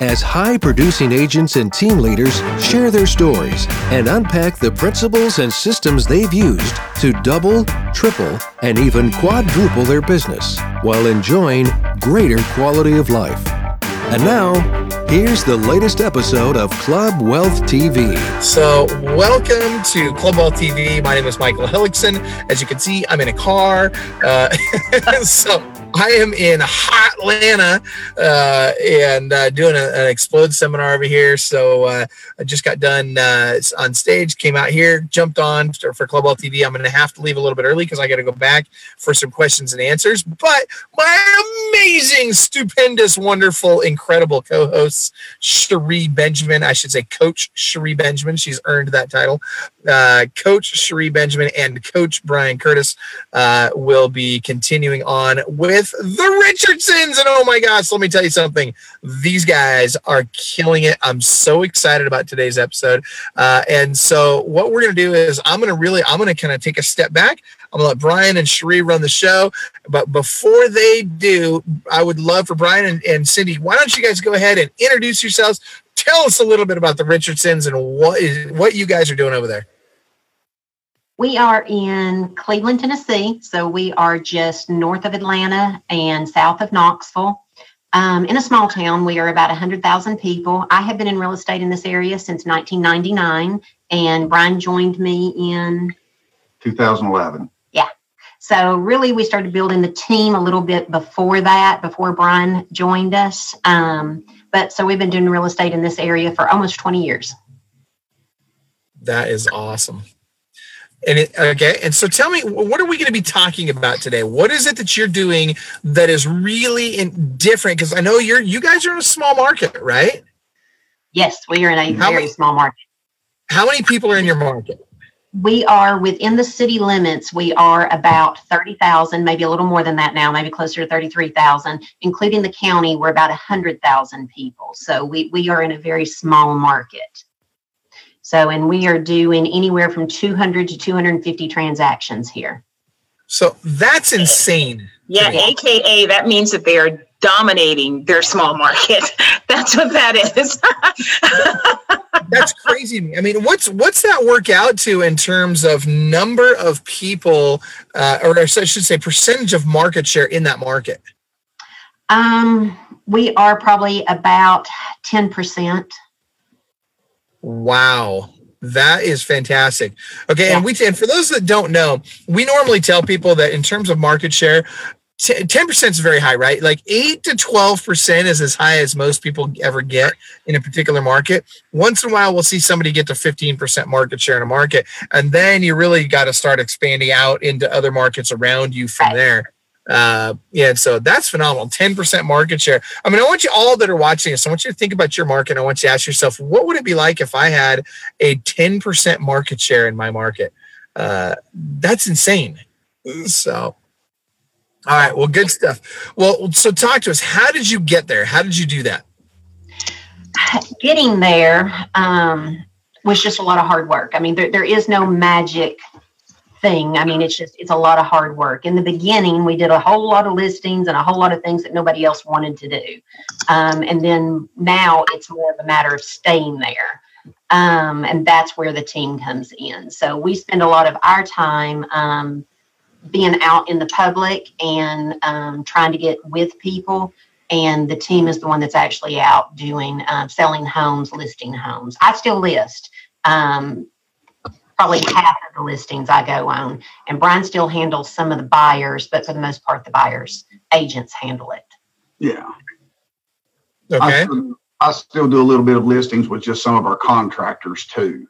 as high producing agents and team leaders share their stories and unpack the principles and systems they've used to double, triple, and even quadruple their business while enjoying greater quality of life. And now, here's the latest episode of Club Wealth TV. So, welcome to Club Wealth TV. My name is Michael Hellickson. As you can see, I'm in a car. Uh, so, I am in hot Atlanta uh, and uh, doing a, an Explode seminar over here. So uh, I just got done uh, on stage, came out here, jumped on for Club TV. I'm going to have to leave a little bit early because I got to go back for some questions and answers. But my amazing, stupendous, wonderful, incredible co-hosts, Cherie Benjamin, I should say Coach Cherie Benjamin. She's earned that title. Uh, Coach Cherie Benjamin and Coach Brian Curtis uh, will be continuing on with with the Richardsons. And oh my gosh, let me tell you something. These guys are killing it. I'm so excited about today's episode. Uh, and so what we're going to do is I'm going to really, I'm going to kind of take a step back. I'm going to let Brian and Cherie run the show. But before they do, I would love for Brian and, and Cindy, why don't you guys go ahead and introduce yourselves? Tell us a little bit about the Richardsons and what is what you guys are doing over there. We are in Cleveland, Tennessee. So we are just north of Atlanta and south of Knoxville. Um, in a small town, we are about 100,000 people. I have been in real estate in this area since 1999, and Brian joined me in 2011. Yeah. So, really, we started building the team a little bit before that, before Brian joined us. Um, but so we've been doing real estate in this area for almost 20 years. That is awesome. And it, okay, and so tell me, what are we going to be talking about today? What is it that you're doing that is really in, different? Because I know you're you guys are in a small market, right? Yes, we are in a how very many, small market. How many people are in your market? We are within the city limits. We are about thirty thousand, maybe a little more than that now, maybe closer to thirty-three thousand, including the county. We're about hundred thousand people, so we we are in a very small market. So, and we are doing anywhere from 200 to 250 transactions here. So that's insane. Yeah, AKA that means that they are dominating their small market. That's what that is. that's crazy. I mean, what's what's that work out to in terms of number of people, uh, or I should say, percentage of market share in that market? Um, we are probably about ten percent. Wow. That is fantastic. Okay, yeah. and we and for those that don't know, we normally tell people that in terms of market share, ten percent is very high, right? Like eight to twelve percent is as high as most people ever get in a particular market. Once in a while, we'll see somebody get to fifteen percent market share in a market, and then you really got to start expanding out into other markets around you from there. Uh, yeah, so that's phenomenal. 10% market share. I mean, I want you all that are watching this, I want you to think about your market. I want you to ask yourself, what would it be like if I had a 10% market share in my market? Uh, that's insane. So, all right, well, good stuff. Well, so talk to us. How did you get there? How did you do that? Getting there um, was just a lot of hard work. I mean, there, there is no magic thing. I mean, it's just it's a lot of hard work. In the beginning, we did a whole lot of listings and a whole lot of things that nobody else wanted to do. Um, and then now it's more of a matter of staying there. Um, and that's where the team comes in. So we spend a lot of our time um, being out in the public and um, trying to get with people. And the team is the one that's actually out doing uh, selling homes, listing homes. I still list. Um, probably half of the listings I go on. And Brian still handles some of the buyers, but for the most part, the buyers agents handle it. Yeah. Okay. I still, I still do a little bit of listings with just some of our contractors too.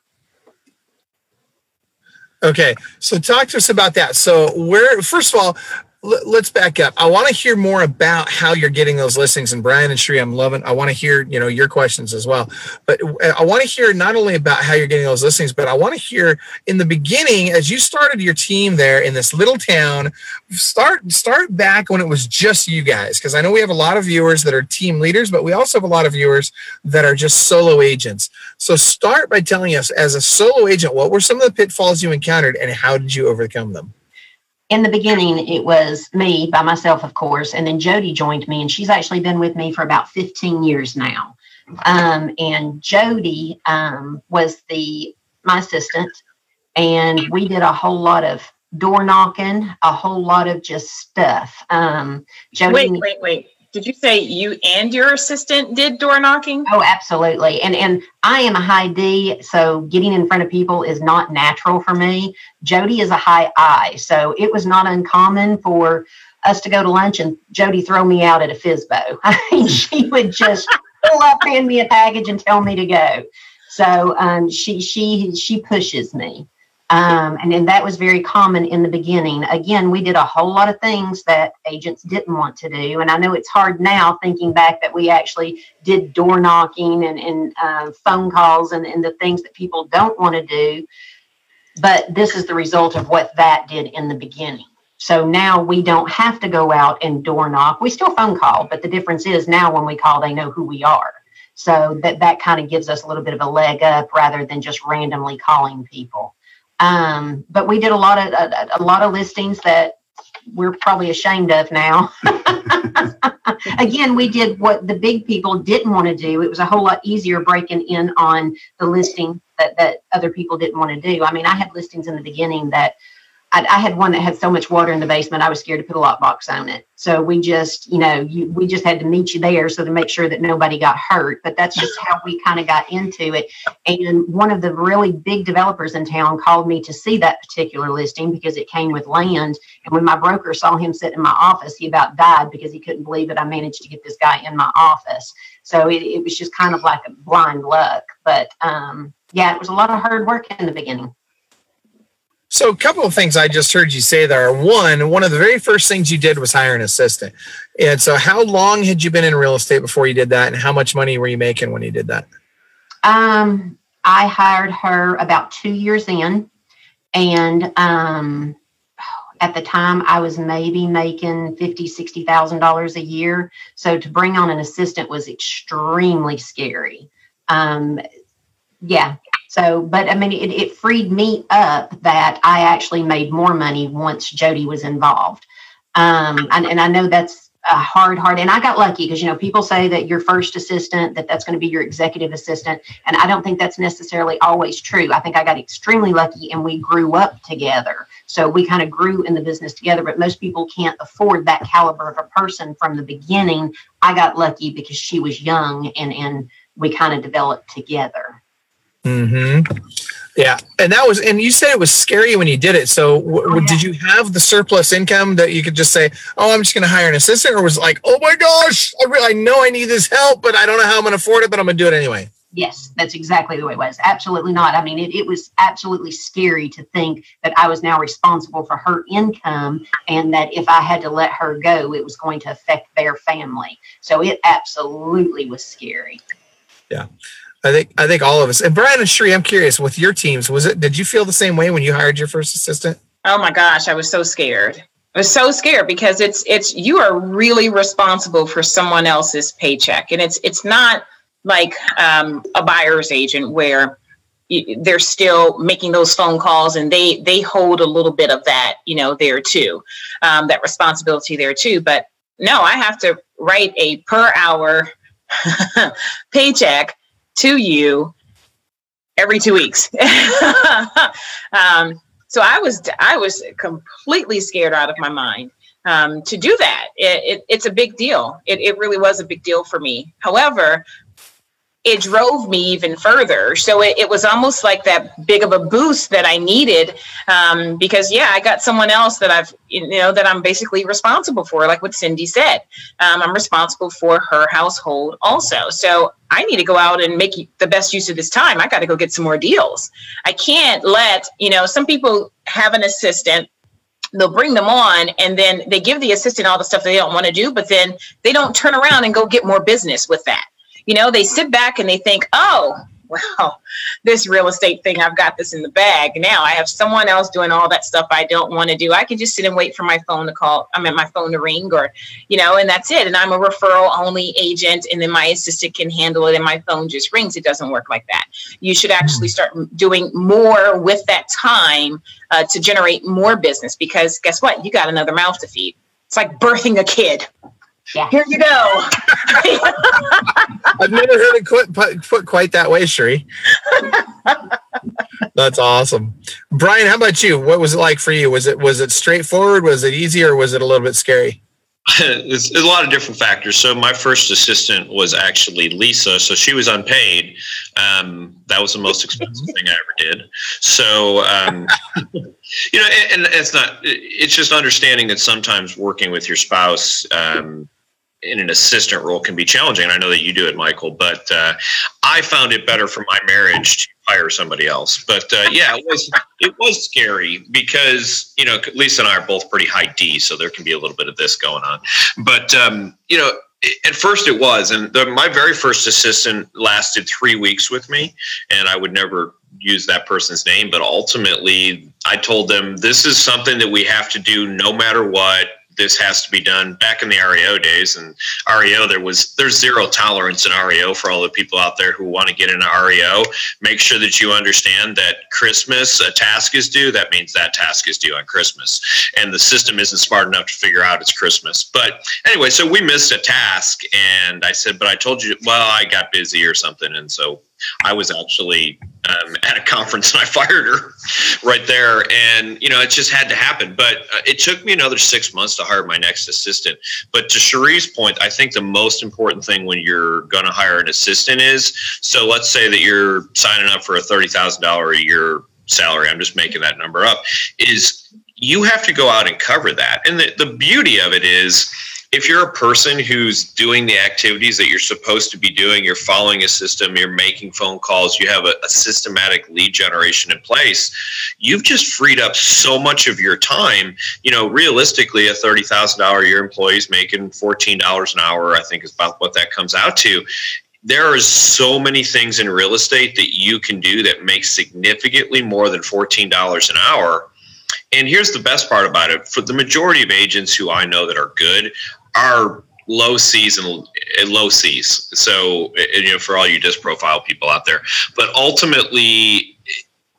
Okay, so talk to us about that. So, where first of all, let's back up. I want to hear more about how you're getting those listings. And Brian and Cherie, I'm loving. I want to hear you know your questions as well. But I want to hear not only about how you're getting those listings, but I want to hear in the beginning as you started your team there in this little town. Start start back when it was just you guys, because I know we have a lot of viewers that are team leaders, but we also have a lot of viewers that are just solo agents. So start by telling us, as a solo agent, what were some of the pitfalls you encountered, and how did you overcome them? In the beginning, it was me by myself, of course, and then Jody joined me, and she's actually been with me for about 15 years now. Um, and Jody um, was the my assistant, and we did a whole lot of door knocking, a whole lot of just stuff. Um, Jody, wait, wait, wait. Did you say you and your assistant did door knocking? Oh, absolutely. And and I am a high D, so getting in front of people is not natural for me. Jody is a high I, so it was not uncommon for us to go to lunch and Jody throw me out at a FSBO. I mean, she would just pull up, hand me a package, and tell me to go. So um, she she she pushes me. Um, and then that was very common in the beginning. Again, we did a whole lot of things that agents didn't want to do. And I know it's hard now thinking back that we actually did door knocking and, and uh, phone calls and, and the things that people don't want to do. But this is the result of what that did in the beginning. So now we don't have to go out and door knock. We still phone call, but the difference is now when we call, they know who we are. So that, that kind of gives us a little bit of a leg up rather than just randomly calling people. Um, but we did a lot of a, a lot of listings that we're probably ashamed of now. Again, we did what the big people didn't want to do. It was a whole lot easier breaking in on the listing that, that other people didn't want to do. I mean, I had listings in the beginning that I, I, had one that had so much water in the basement, I was scared to put a lockbox on it. So we just, you know, you, we just had to meet you there so to make sure that nobody got hurt. But that's just how we kind of got into it. And one of the really big developers in town called me to see that particular listing because it came with land. And when my broker saw him sit in my office, he about died because he couldn't believe that I managed to get this guy in my office. So it, it was just kind of like a blind luck. But um, yeah, it was a lot of hard work in the beginning. So, a couple of things I just heard you say there. One, one of the very first things you did was hire an assistant. And so, how long had you been in real estate before you did that, and how much money were you making when you did that? Um, I hired her about two years in, and um, at the time I was maybe making fifty, sixty thousand dollars a year. So to bring on an assistant was extremely scary. Um, yeah, so, but I mean, it, it freed me up that I actually made more money once Jody was involved. Um, and, and I know that's a hard, hard, and I got lucky because, you know, people say that your first assistant, that that's going to be your executive assistant. And I don't think that's necessarily always true. I think I got extremely lucky and we grew up together. So we kind of grew in the business together, but most people can't afford that caliber of a person from the beginning. I got lucky because she was young and, and we kind of developed together. Hmm. Yeah, and that was, and you said it was scary when you did it. So, w- oh, yeah. did you have the surplus income that you could just say, "Oh, I'm just going to hire an assistant," or was it like, "Oh my gosh, I, really, I know I need this help, but I don't know how I'm going to afford it, but I'm going to do it anyway." Yes, that's exactly the way it was. Absolutely not. I mean, it, it was absolutely scary to think that I was now responsible for her income and that if I had to let her go, it was going to affect their family. So it absolutely was scary. Yeah. I think I think all of us. And Brian and Cherie, I'm curious with your teams. Was it? Did you feel the same way when you hired your first assistant? Oh my gosh, I was so scared. I was so scared because it's it's you are really responsible for someone else's paycheck, and it's it's not like um, a buyer's agent where they're still making those phone calls and they they hold a little bit of that you know there too um, that responsibility there too but no i have to write a per hour paycheck to you every two weeks. um, so I was I was completely scared out of my mind um, to do that. It, it, it's a big deal. It, it really was a big deal for me. However, it drove me even further. So it, it, was almost like that big of a boost that I needed um, because, yeah, I got someone else that I've, you know, that I'm basically responsible for, like what Cindy said. Um, I'm responsible for her household also. So I need to go out and make the best use of this time. I got to go get some more deals. I can't let, you know, some people have an assistant they'll bring them on and then they give the assistant all the stuff they don't want to do but then they don't turn around and go get more business with that you know they sit back and they think oh well, this real estate thing, I've got this in the bag. Now I have someone else doing all that stuff I don't want to do. I can just sit and wait for my phone to call. I mean, my phone to ring or, you know, and that's it. And I'm a referral only agent. And then my assistant can handle it and my phone just rings. It doesn't work like that. You should actually start doing more with that time uh, to generate more business because guess what? You got another mouth to feed. It's like birthing a kid. Yeah. Here you go. I've never heard it put, put quite that way, Cherie. That's awesome. Brian, how about you? What was it like for you? Was it was it straightforward? Was it easy or was it a little bit scary? it's, it's, a lot of different factors. So my first assistant was actually Lisa. So she was unpaid. Um, that was the most expensive thing I ever did. So, um, you know, and, and, it's not, it's just understanding that sometimes working with your spouse, um, in an assistant role can be challenging. I know that you do it, Michael, but uh, I found it better for my marriage to hire somebody else. But uh, yeah, it was it was scary because you know Lisa and I are both pretty high D, so there can be a little bit of this going on. But um, you know, at first it was, and the, my very first assistant lasted three weeks with me, and I would never use that person's name, but ultimately I told them this is something that we have to do no matter what this has to be done back in the REO days. And REO there was there's zero tolerance in REO for all the people out there who want to get into REO make sure that you understand that Christmas a task is due that means that task is due on Christmas. And the system isn't smart enough to figure out it's Christmas. But anyway so we missed a task and I said but I told you well I got busy or something. And so I was actually um, at a conference and I fired her right there. And, you know, it just had to happen. But uh, it took me another six months to hire my next assistant. But to Cherie's point, I think the most important thing when you're going to hire an assistant is so let's say that you're signing up for a $30,000 a year salary. I'm just making that number up. Is you have to go out and cover that. And the, the beauty of it is, if you're a person who's doing the activities that you're supposed to be doing, you're following a system, you're making phone calls, you have a, a, systematic lead generation in place, you've just freed up so much of your time. You know, realistically, a $30,000 a year employee is making $14 an hour, I think is about what that comes out to. There are so many things in real estate that you can do that make significantly more than $14 an hour. And here's the best part about it for the majority of agents who I know that are good, are low C's and, low C's. So, you know, for all you disc profile people out there, but ultimately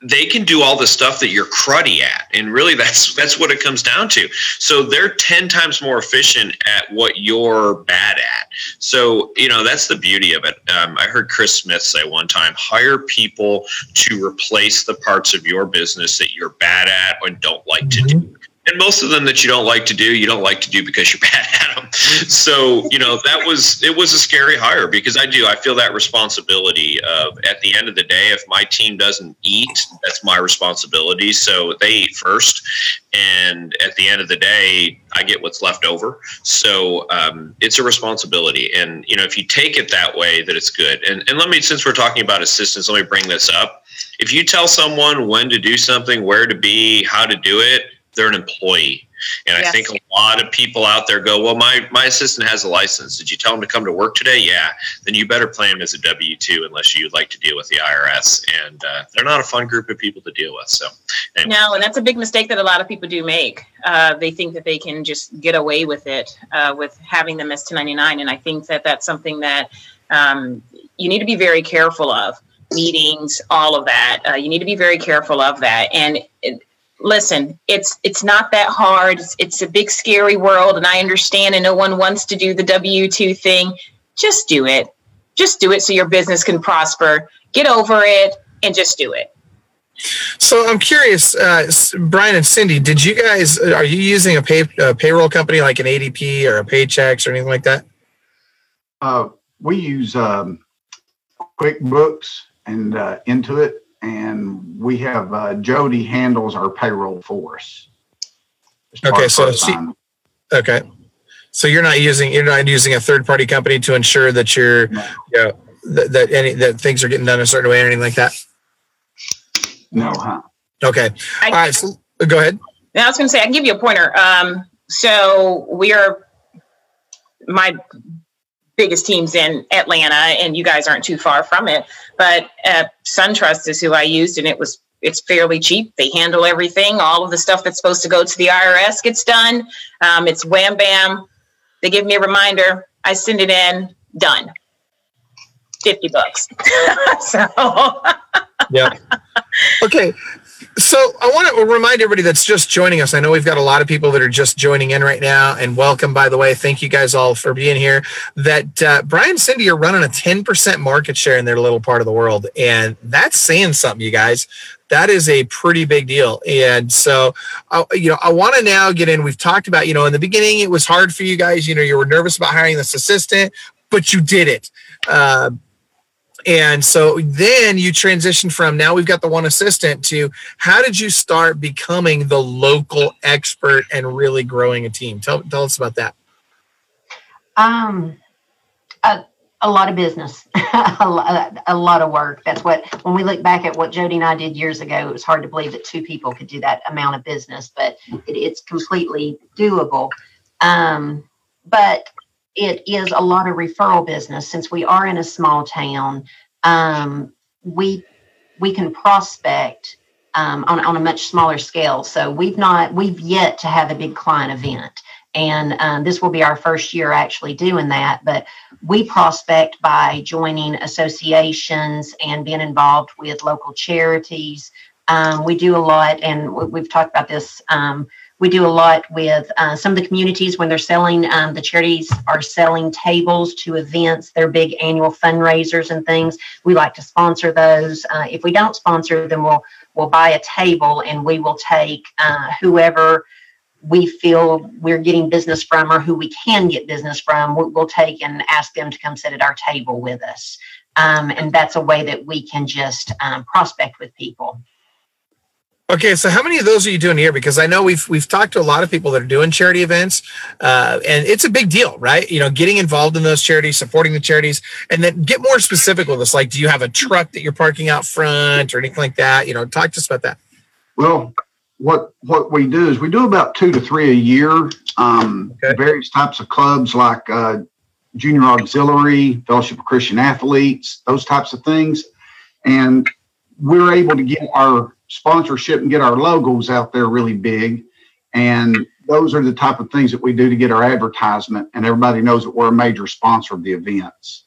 they can do all the stuff that you're cruddy at. And really that's that's what it comes down to. So they're 10 times more efficient at what you're bad at. So you know that's the beauty of it. Um, i heard chris smith say one time hire people to replace the parts of your business that you're bad at and don't like to do. mm-hmm and most of them that you don't like to do, you don't like to do because you're bad at them. So, you know, that was, it was a scary hire because I do, I feel that responsibility of at the end of the day, if my team doesn't eat, that's my responsibility. So they eat first. And at the end of the day, I get what's left over. So um, it's a responsibility. And, you know, if you take it that way, that it's good. And, and let me, since we're talking about assistance, let me bring this up. If you tell someone when to do something, where to be, how to do it, they're an employee. And yes. I think a lot of people out there go, well, my, my assistant has a license. Did you tell him to come to work today? Yeah. Then you better play him as a W 2 unless you'd like to deal with the IRS. And uh, they're not a fun group of people to deal with. So, anyway. no, and that's a big mistake that a lot of people do make. Uh, they think that they can just get away with it uh, with having them as 1099. And I think that that's something that um, you need to be very careful of meetings, all of that. Uh, you need to be very careful of that. And it, listen it's it's not that hard. It's, it's, a big scary world and i understand and no one wants to do the w2 thing. Just do it. Just do it so your business can prosper. Get over it and just do it. So i'm curious uh, brian and cindy did you guys are you using a, pay, a payroll company like an adp or a paychex or anything like that? Uh, we use um, quickbooks and uh, intuit and we have uh, Jody handles our payroll for us. Okay, so she, okay, so you're not using you're not using a third party company to ensure that you're no. you know, that, that any that things are getting done a certain way or anything like that. No, huh? Okay, I, all right. So go ahead. Now I was going to say I can give you a pointer. Um, so we are my biggest teams in Atlanta, and you guys aren't too far from it. But uh, SunTrust is who I used, and it was it's fairly cheap. They handle everything. All of the stuff that's supposed to go to the IRS gets done. Um, it's wham bam. They give me a reminder. I send it in. Done. Fifty bucks. so. yeah. Okay. So I want to remind everybody that's just joining us. I know we've got a lot of people that are just joining in right now, and welcome, by the way. Thank you guys all for being here. That uh, Brian and Cindy are running a 10% market share in their little part of the world, and that's saying something, you guys. That is a pretty big deal. And so, uh, you know, I want to now get in. We've talked about, you know, in the beginning, it was hard for you guys. You know, you were nervous about hiring this assistant, but you did it. Uh, and so then you transition from now we've got the one assistant to how did you start becoming the local expert and really growing a team? Tell, tell us about that. Um, a, a lot of business, a, lot, a lot of work. That's what, when we look back at what Jody and I did years ago, it was hard to believe that two people could do that amount of business, but it, it's completely doable. Um, but it is a lot of referral business since we are in a small town. Um, we we can prospect um, on, on a much smaller scale. So we've not we've yet to have a big client event, and um, this will be our first year actually doing that. But we prospect by joining associations and being involved with local charities. Um, we do a lot, and we've talked about this um, we do a lot with uh, some of the communities when they're selling, um, the charities are selling tables to events, their big annual fundraisers and things. We like to sponsor those. Uh, if we don't sponsor them, we'll, we'll buy a table and we will take uh, whoever we feel we're getting business from or who we can get business from, we'll take and ask them to come sit at our table with us. Um, and that's a way that we can just um, prospect with people. Okay, so how many of those are you doing here? Because I know we've we've talked to a lot of people that are doing charity events, uh, and it's a big deal, right? You know, getting involved in those charities, supporting the charities, and then get more specific with us. Like, do you have a truck that you're parking out front or anything like that? You know, talk to us about that. Well, what what we do is we do about two to three a year. Um, okay. Various types of clubs like uh, Junior Auxiliary, Fellowship of Christian Athletes, those types of things, and we're able to get our sponsorship and get our logos out there really big. And those are the type of things that we do to get our advertisement, and everybody knows that we're a major sponsor of the events.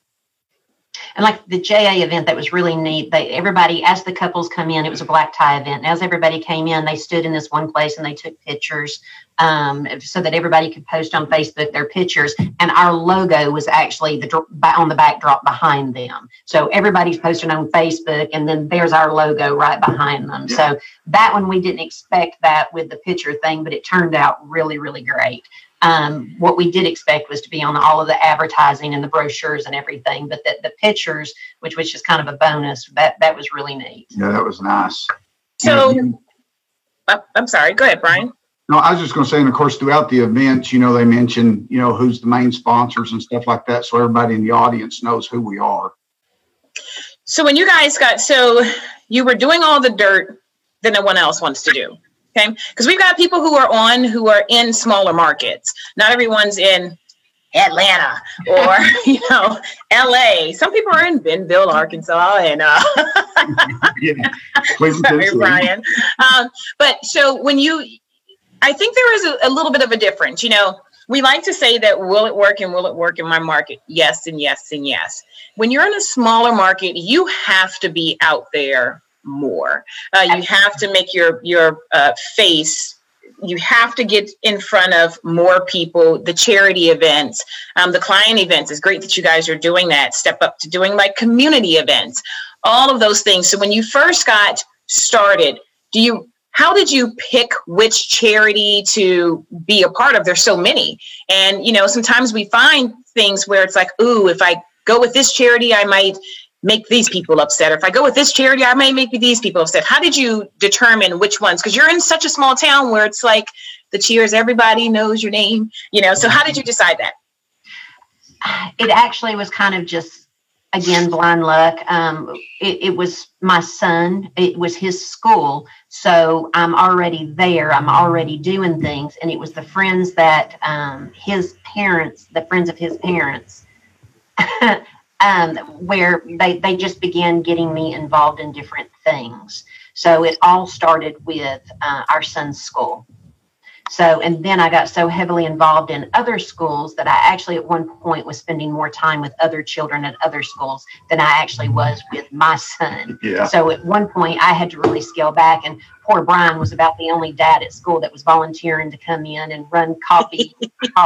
And like the JA event, that was really neat. They everybody, as the couples come in, it was a black tie event. And as everybody came in, they stood in this one place and they took pictures um, so that everybody could post on Facebook their pictures. And our logo was actually the on the backdrop behind them. So everybody's posting on Facebook, and then there's our logo right behind them. Yeah. So that one we didn't expect that with the picture thing, but it turned out really, really great. Um, what we did expect was to be on all of the advertising and the brochures and everything, but that the pictures, which was just kind of a bonus, that that was really neat. Yeah, that was nice. So, I'm sorry. Go ahead, Brian. No, I was just going to say, and of course, throughout the events, you know, they mention, you know, who's the main sponsors and stuff like that, so everybody in the audience knows who we are. So when you guys got, so you were doing all the dirt that no one else wants to do, okay? Because we've got people who are on who are in smaller markets. Not everyone's in Atlanta or you know LA. Some people are in Bentonville, Arkansas, and uh, yeah. sorry, Brian. Um, but so when you I think there is a, a little bit of a difference. You know, we like to say that will it work and will it work in my market? Yes, and yes, and yes. When you're in a smaller market, you have to be out there more. Uh, you have to make your your uh, face. You have to get in front of more people. The charity events, um, the client events. It's great that you guys are doing that. Step up to doing like community events, all of those things. So when you first got started, do you how did you pick which charity to be a part of? There's so many. And, you know, sometimes we find things where it's like, ooh, if I go with this charity, I might make these people upset. Or if I go with this charity, I may make these people upset. How did you determine which ones? Because you're in such a small town where it's like the cheers, everybody knows your name, you know. So how did you decide that? It actually was kind of just again, blind luck. Um, it, it, was my son, it was his school. So I'm already there, I'm already doing things. And it was the friends that um, his parents, the friends of his parents, um, where they, they just began getting me involved in different things. So it all started with uh, our son's school. So, and then I got so heavily involved in other schools that I actually at one point was spending more time with other children at other schools than I actually was with my son. Yeah. So at one point I had to really scale back and poor Brian was about the only dad at school that was volunteering to come in and run coffee.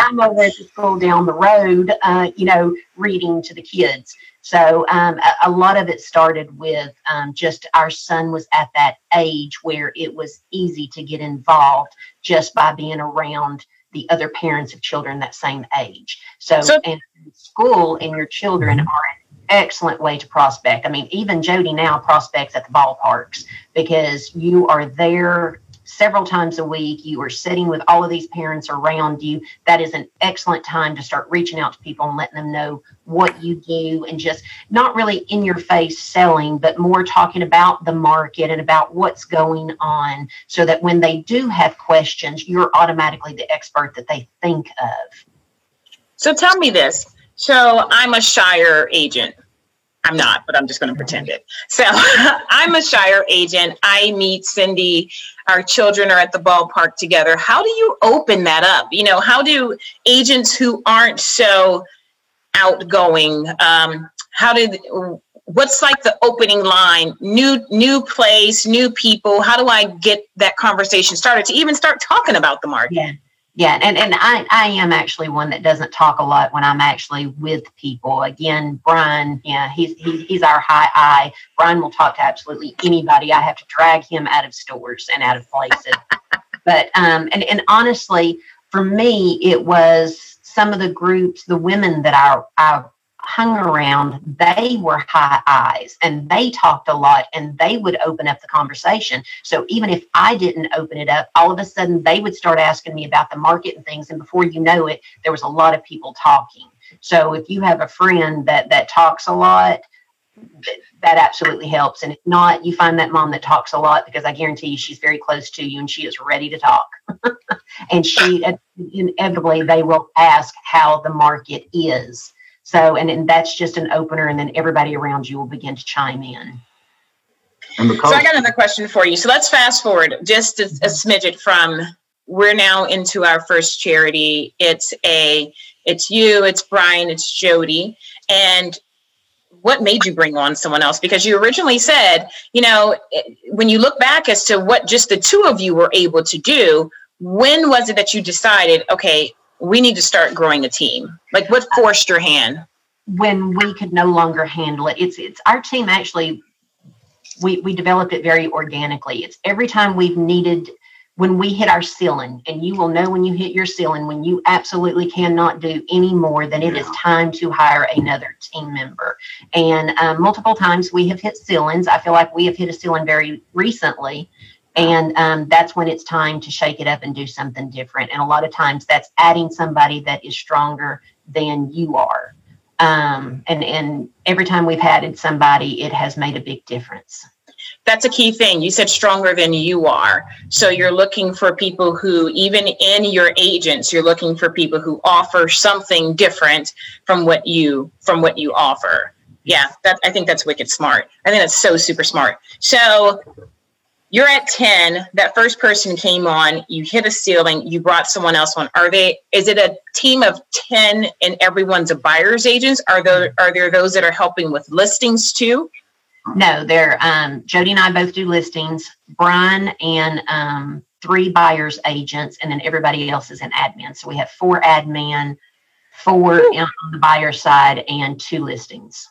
I'm over at the school down the road, uh, you know, reading to the kids. So um, a, a, lot of it started with um, just our son was at that age where it was easy to get involved just by being around the other parents of children that same age. So, so and school and your children are an excellent way to prospect. I mean, even Jody now prospects at the ballparks because you are there several times a week. You are sitting with all of these parents around you. That is an excellent time to start reaching out to people and letting them know what you do and just not really in your face selling, but more talking about the market and about what's going on so that when they do have questions, you're automatically the expert that they think of. So tell me this. So I'm a Shire agent. I'm not, but I'm just going to pretend it. So I'm a Shire agent. I meet Cindy. Our children are at the ballpark together. How do you open that up? You know, how do agents who aren't so outgoing, um, how did, what's like the opening line? New, new place, new people. How do I get that conversation started to even start talking about the market? Yeah. Yeah, and, and I, I am actually one that doesn't talk a lot when I'm actually with people. Again, Brian, yeah, he's he's, he's our high I. Brian will talk to absolutely anybody. I have to drag him out of stores and out of places. but um, and and honestly, for me, it was some of the groups, the women that I I hung around, they were high I's and they talked a lot and they would open up the conversation. So even if I didn't open it up, all of a sudden they would start asking me about the market and things. And before you know it, there was a lot of people talking. So if you have a friend that that talks a lot, that absolutely helps. And if not, you find that mom that talks a lot because I guarantee you she's very close to you and she is ready to talk. and she inevitably they will ask how the market is so, and, and that's just an opener, and then everybody around you will begin to chime in. so, I got another question for you. So, let's fast forward just a, a smidget from we're now into our first charity. It's a, it's you, it's Brian, it's Jody, and what made you bring on someone else? Because you originally said, you know, when you look back as to what just the two of you were able to do, when was it that you decided, okay, we need to start growing a team? Like what forced your hand? When we could no longer handle it. It's it's our team actually we we developed it very organically. It's every time we've needed when we hit our ceiling, and you will know when you hit your ceiling when you absolutely cannot do any more, then it is time to hire another team member. And um, multiple times we have hit ceilings. I feel like we have hit a ceiling very recently and um, that's when it's time to shake it up and do something different. And a lot of times that's adding somebody that is stronger than you are. Um, and, and every time we've added somebody, it has made a big difference. That's a key thing. You said stronger than you are. So you're looking for people who, even in your agents, you're looking for people who offer something different from what you from what you offer. Yeah, that I think that's wicked smart. I think that's so super smart. So you're at 10 that first person came on you hit a ceiling you brought someone else on. Are they is it a team of 10 and everyone's a buyer's agents? Are there are there those that are helping with listings too? No they're um, jody and i both do listings. Brian and um, three buyers agents and then everybody else is an admin. So we have four admin four on the buyer side and two listings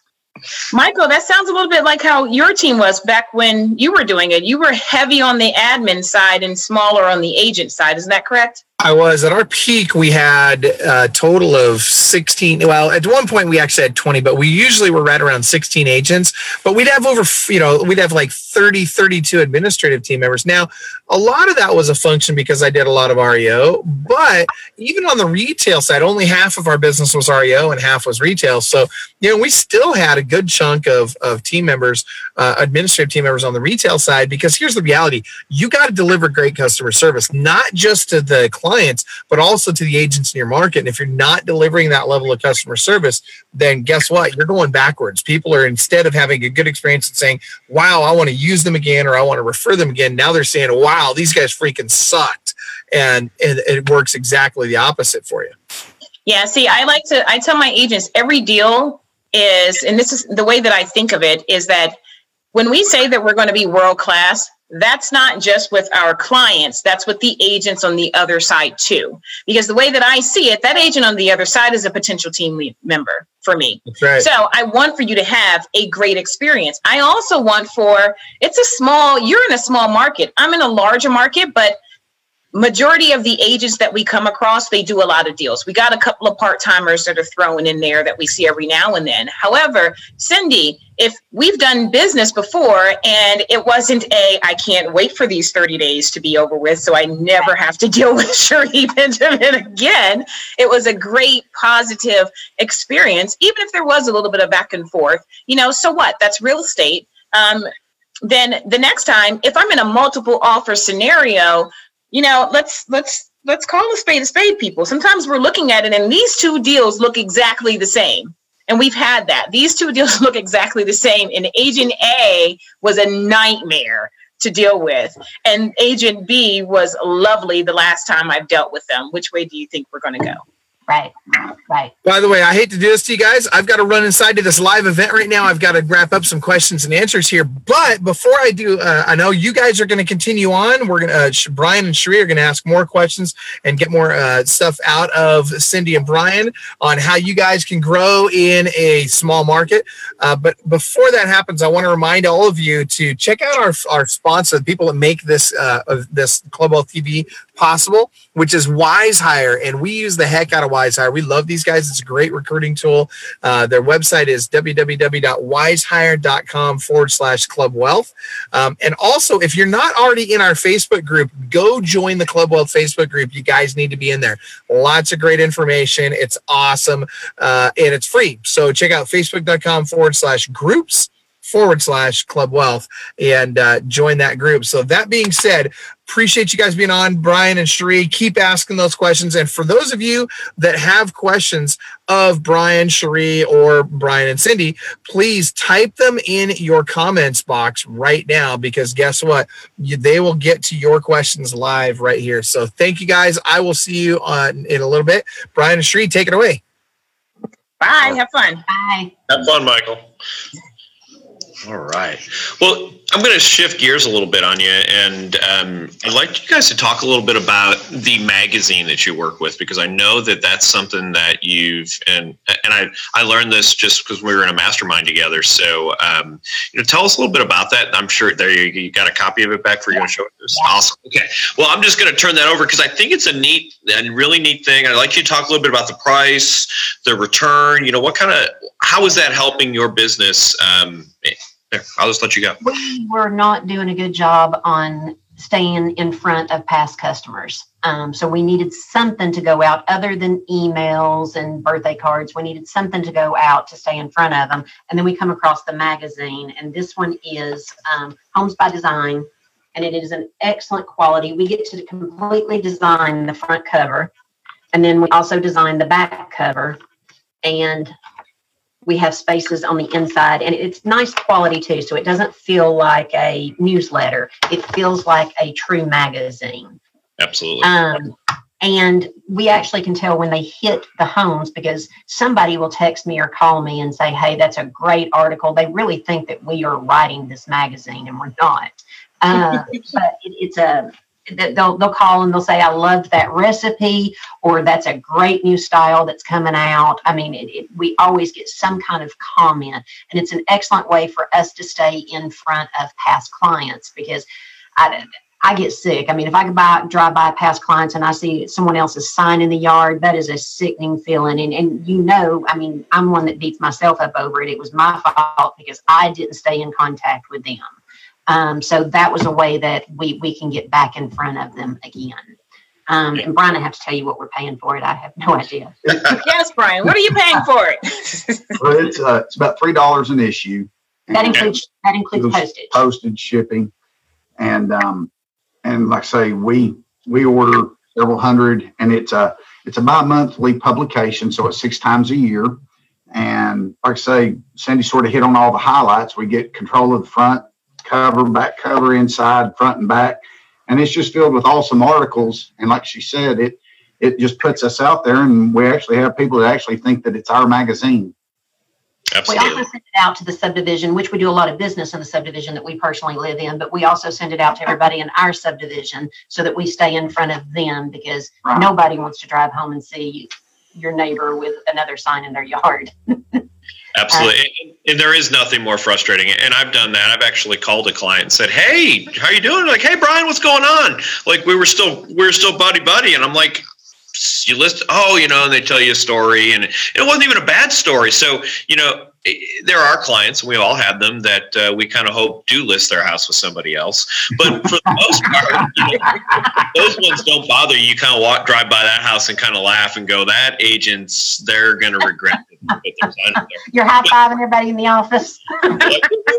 Michael, that sounds a little bit like how your team was back when you were doing it. You were heavy on the admin side and smaller on the agent side. Isn't that correct? I was at our peak. We had a total of 16. Well, at one point we actually had 20, but we usually were right around 16 agents. But we'd have over, you know, we'd have like 30, 32 administrative team members. Now, a lot of that was a function because I did a lot of REO. But even on the retail side, only half of our business was REO and half was retail. So, you know, we still had a good chunk of, of team members, uh, administrative team members on the retail side because here's the reality you got to deliver great customer service, not just to the clients, but also to the agents in your market. And if you're not delivering that level of customer service, then guess what? You're going backwards. People are instead of having a good experience and saying, wow, I want to use them again or I want to refer them again, now they're saying, wow, these guys freaking sucked. And, and it works exactly the opposite for you. Yeah, see, I like to, I tell my agents every deal is, and this is the way that I think of it, is that when we say that we're going to be world class, that's not just with our clients, that's with the agents on the other side too. Because the way that I see it, that agent on the other side is a potential team member for me. Right. So I want for you to have a great experience. I also want for it's a small, you're in a small market. I'm in a larger market, but majority of the agents that we come across they do a lot of deals. We got a couple of part-timers that are thrown in there that we see every now and then. However cindy if we've done business before and it wasn't a i can't wait for these 30 days to be over with so i never have to deal with Cherie benjamin again it was a great positive experience even if there was a little bit of back and forth you know so what? That's real estate. Um, then the next time if i'm in a multiple offer scenario you know, let's let's let's call a spade a spade, people. Sometimes we're looking at it and these two deals look exactly the same. And we've had that. These two deals look exactly the same. And agent A was a nightmare to deal with. And agent B was lovely the last time I've dealt with them. Which way do you think we're going to go? Right. Right. By the way, I hate to do this to you guys. I've got to run inside to this live event right now. I've got to wrap up some questions and answers here. But before I do, uh, I know you guys are going to continue on. We're going to, uh, Brian and Cherie are going to ask more questions and get more uh, stuff out of Cindy and Brian on how you guys can grow in a small market. Uh, but before that happens, I want to remind all of you to check out our, our sponsor, the people that make this, uh, this Club TV possible, which is WizeHire. And we use the heck out of WizeHire. We love these guys. It's a great recruiting tool. Uh, their website is www.wizehire.com forward slash club wealth. Um, and also, if you're not already in our Facebook group, go join the Club Wealth Facebook group. You guys need to be in there. Lots of great information. It's awesome uh, and it's free. So check out facebook.com forward slash groups forward slash club wealth and uh, join that group. So that being said, appreciate you guys being on Brian and Cherie. Keep asking those questions. And for those of you that have questions of Brian, Cherie, or Brian and Cindy, please type them in your comments box right now because guess what? You, they will get to your questions live right here. So thank you guys. I will see you on in a little bit. Brian and Cherie, take it away. Bye. Have fun. Bye. Have fun, Michael. All right. Well, I'm going to shift gears a little bit on you, and um, I'd like you guys to talk a little bit about the magazine that you work with because I know that that's something that you've and and I I learned this just because we were in a mastermind together. So, um, you know, tell us a little bit about that. I'm sure there you, you got a copy of it back for you to show us. Awesome. Okay. Well, I'm just going to turn that over because I think it's a neat and really neat thing. I'd like you to talk a little bit about the price, the return. You know, what kind of how is that helping your business? Um, there, I'll just let you go. We were not doing a good job on staying in front of past customers. Um, so we needed something to go out other than emails and birthday cards. We needed something to go out to stay in front of them. And then we come across the magazine, and this one is um, Homes by Design, and it is an excellent quality. We get to completely design the front cover, and then we also design the back cover. And we have spaces on the inside and it's nice quality too so it doesn't feel like a newsletter. It feels like a true magazine. Absolutely. Um, and we actually can tell when they hit the homes because somebody will text me or call me and say hey that's a great article. They really think that we are writing this magazine and we're not. Uh, but it, it's a they'll they'll call and they'll say I loved that recipe or that's a great new style that's coming out. I mean, it, it, we always get some kind of comment, and it's an excellent way for us to stay in front of past clients because I I get sick. I mean, if I could buy, drive by past clients and I see someone else's sign in the yard, that is a sickening feeling. And, and you know, I mean, I'm one that beats myself up over it. It was my fault because I didn't stay in contact with them. Um, so that was a way that we, we can get back in front of them again. Um, and Brian, I have to tell you what we're paying for it. I have no idea. yes, Brian, what are you paying for it? well, it's, uh, it's about $3 an issue. That includes, that includes postage. Postage, shipping. And, um, and like I say, we, we order several hundred and it's a, it's a bi-monthly publication. So it's six times a year. And like I say, Sandy sort of hit on all the highlights. We get control of the front cover, back cover, inside, front and back. And it's just filled with awesome articles. And like she said, it, it just puts us out there and we actually have people that actually think that it's our magazine. Absolutely. We also send it out to the subdivision, which we do a lot of business in the subdivision that we personally live in, but we also send it out to everybody in our subdivision so that we stay in front of them because Right. nobody wants to drive home and see your neighbor with another sign in their yard. Absolutely. Uh, and, and there is nothing more frustrating. And I've done that. I've actually called a client and said, Hey, how you doing? Like, Hey, Brian, what's going on? Like we were still, we were still buddy buddy. And I'm like, you list, oh, you know, and they tell you a story and it wasn't even a bad story. So, you know, there are clients, we all have them that uh, we kind of hope do list their house with somebody else. But for the most part, you know, those ones don't bother you. You kind of walk, drive by that house and kind of laugh and go, that agent's, they're going to regret it. Put their sign up there. You're high fiving everybody in the office.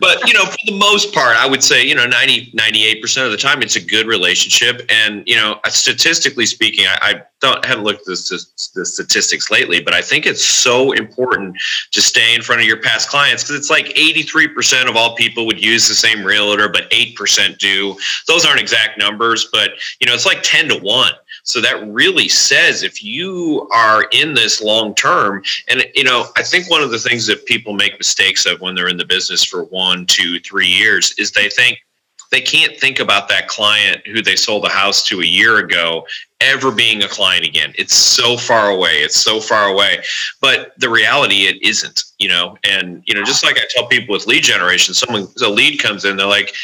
but you know for the most part i would say you know 90 98% of the time it's a good relationship and you know statistically speaking i, I don't haven't looked at the, the statistics lately but i think it's so important to stay in front of your past clients. Because it's like 83% of all people would use the same realtor but 8% do. Those aren't exact numbers but you know it's like 10 to 1 so that really says if you are in this long term, and you know, I think one of the things that people make mistakes of when they're in the business for one, two, three years is they think they can't think about that client who they sold a house to a year ago ever being a client again. It's so far away. It's so far away. But the reality, it isn't, you know, and, you know, just like I tell people with lead generation, someone, a lead comes in, they're like,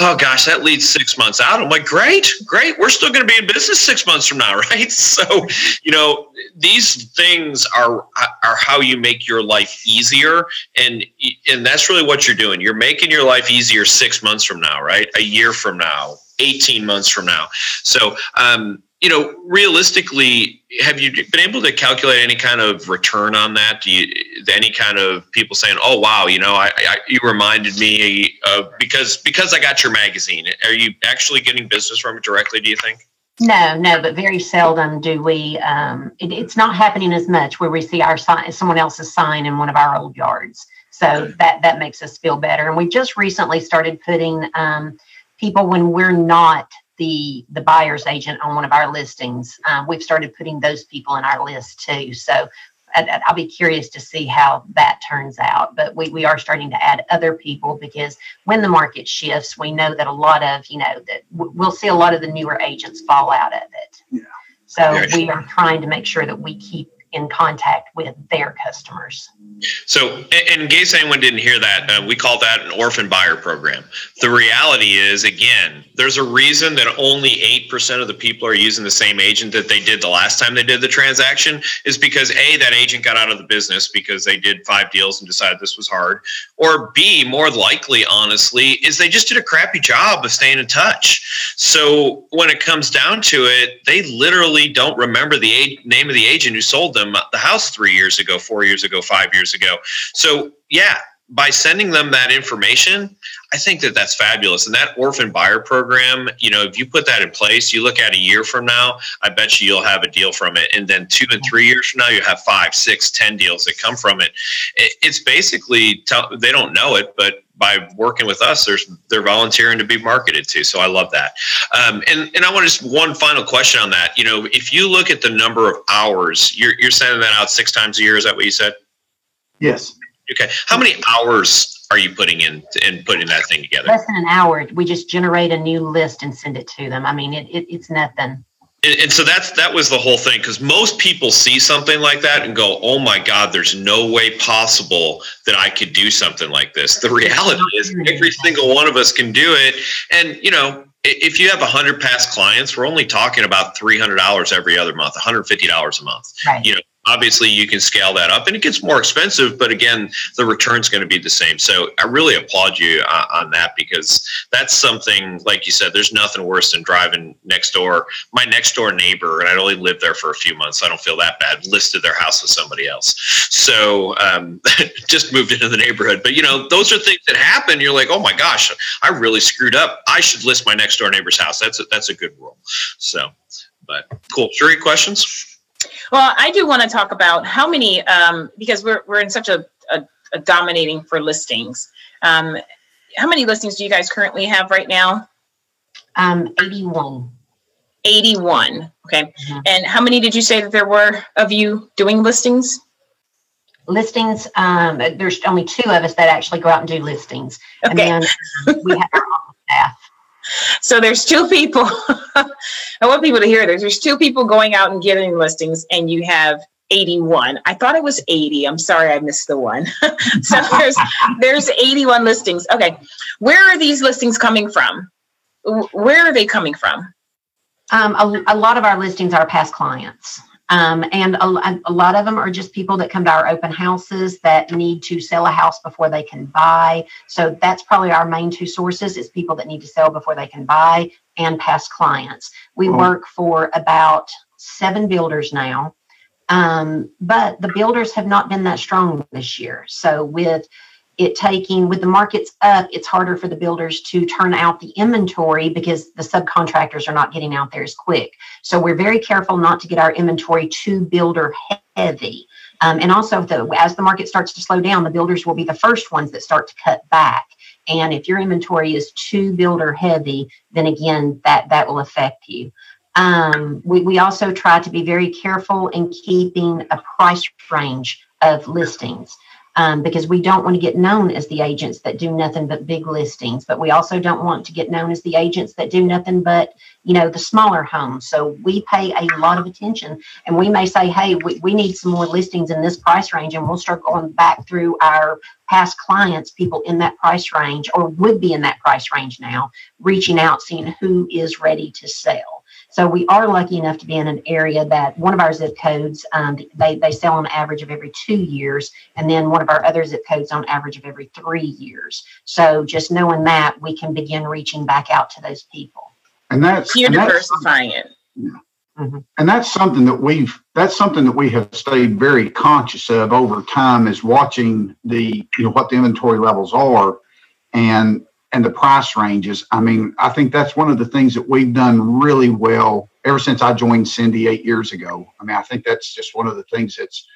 oh gosh, that lead's six months out. I'm like, great, great. We're still going to be in business six months from now, right? So, you know, these things are, are how you make your life easier. And, and that's really what you're doing. You're making your life easier six months from now, right? A year from now, 18 months from now. So, um, you know, realistically, have you been able to calculate any kind of return on that? Do you any kind of people saying, "Oh, wow, you know, I, I you reminded me of because because I got your magazine." Are you actually getting business from it directly? Do you think? No, no, but very seldom do we. Um, it, it's not happening as much where we see our sign, someone else's sign in one of our old yards. So that that makes us feel better. And we just recently started putting um, people when we're not the the buyer's agent on one of our listings. Um, we've started putting those people in our list too. So I, I'll be curious to see how that turns out. But we, we are starting to add other people because when the market shifts, we know that a lot of, you know, that we'll see a lot of the newer agents fall out of it. Yeah. So Very we are trying to make sure that we keep in contact with their customers. So, in, case anyone didn't hear that, uh, we call that an orphan buyer program. The reality is, again, there's a reason that only 8% of the people are using the same agent that they did the last time they did the transaction, is because A, that agent got out of the business because they did five deals and decided this was hard. Or B, more likely, honestly, is they just did a crappy job of staying in touch. So, when it comes down to it, they literally don't remember the a- name of the agent who sold them the house three years ago, four years ago, five years ago. So, yeah, by sending them that information, I think that that's fabulous. And that orphan buyer program, you know, if you put that in place, you look at a year from now, I bet you you'll have a deal from it. And then two and three years from now, you have five, six, ten deals that come from it. it it's basically, they don't know it, but by working with us, there's they're volunteering to be marketed to. So I love that. Um, and and I want just one final question on that. You know, if you look at the number of hours, you're you're sending that out six times a year. Is that what you said? Yes. Okay. How many hours are you putting in in putting that thing together? Less than an hour, we just generate a new list and send it to them. I mean, it, it it's nothing. And, and so that's that was the whole thing because most people see something like that and go, "Oh my God, there's no way possible that I could do something like this." The reality is, every single one of us can do it, and you know, if you have 100 past clients, we're only talking about $300 every other month, $150 a month. Right. You know, obviously you can scale that up and it gets more expensive but again the return's going to be the same. So i really applaud you uh, on that because that's something like you said there's nothing worse than driving next door my next door neighbor and i'd only lived there for a few months. So i don't feel that bad. Listed their house with somebody else. So um, just moved into the neighborhood. But you know those are things that happen. You're like oh my gosh i really screwed up. I should list my next door neighbor's house. That's a, that's a good rule. So but cool. Cherie questions well, I do want to talk about how many, um, because we're, we're in such a, a, a dominating for listings. Um, how many listings do you guys currently have right now? Um, 81. 81. Okay. Mm-hmm. And how many did you say that there were of you doing listings? Listings, um, there's only two of us that actually go out and do listings. Okay. And then we have our staff so there's two people. I want people to hear this. There's two people going out and getting listings, and you have 81. I thought it was 80. I'm sorry I missed the one. so there's there's 81 listings. Okay. Where are these listings coming from? Where are they coming from? Um, a, a lot of our listings are past clients. Um, and a, a, lot of them are just people that come to our open houses that need to sell a house before they can buy. So that's probably our main two sources is people that need to sell before they can buy and past clients. We oh. work for about seven builders now. Um, but the builders have not been that strong this year. So with it taking with the markets up it's harder for the builders to turn out the inventory because the subcontractors are not getting out there as quick. So we're very careful not to get our inventory too builder heavy. Um, and also as the market starts to slow down the builders will be the first ones that start to cut back. And if your inventory is too builder heavy then again that that will affect you. Um, we, we also try to be very careful in keeping a price range of listings um, because we don't want to get known as the agents that do nothing but big listings, but we also don't want to get known as the agents that do nothing but, you know, the smaller homes. So we pay a lot of attention and we may say, hey, we, we need some more listings in this price range, and we'll start going back through our past clients, people in that price range or would be in that price range now, reaching out, seeing who is ready to sell. So we are lucky enough to be in an area that one of our zip codes, um, they, they sell on average of every two years. And then one of our other zip codes on average of every three years. So just knowing that, we can begin reaching back out to those people. And that's you're diversifying it. Yeah. Mm-hmm. And that's something that we've that's something that we have stayed very conscious of over time is watching the you know what the inventory levels are and and the price ranges. I mean, I think that's one of the things that we've done really well ever since I joined Cindy eight years ago. I mean, I think that's just one of the things that's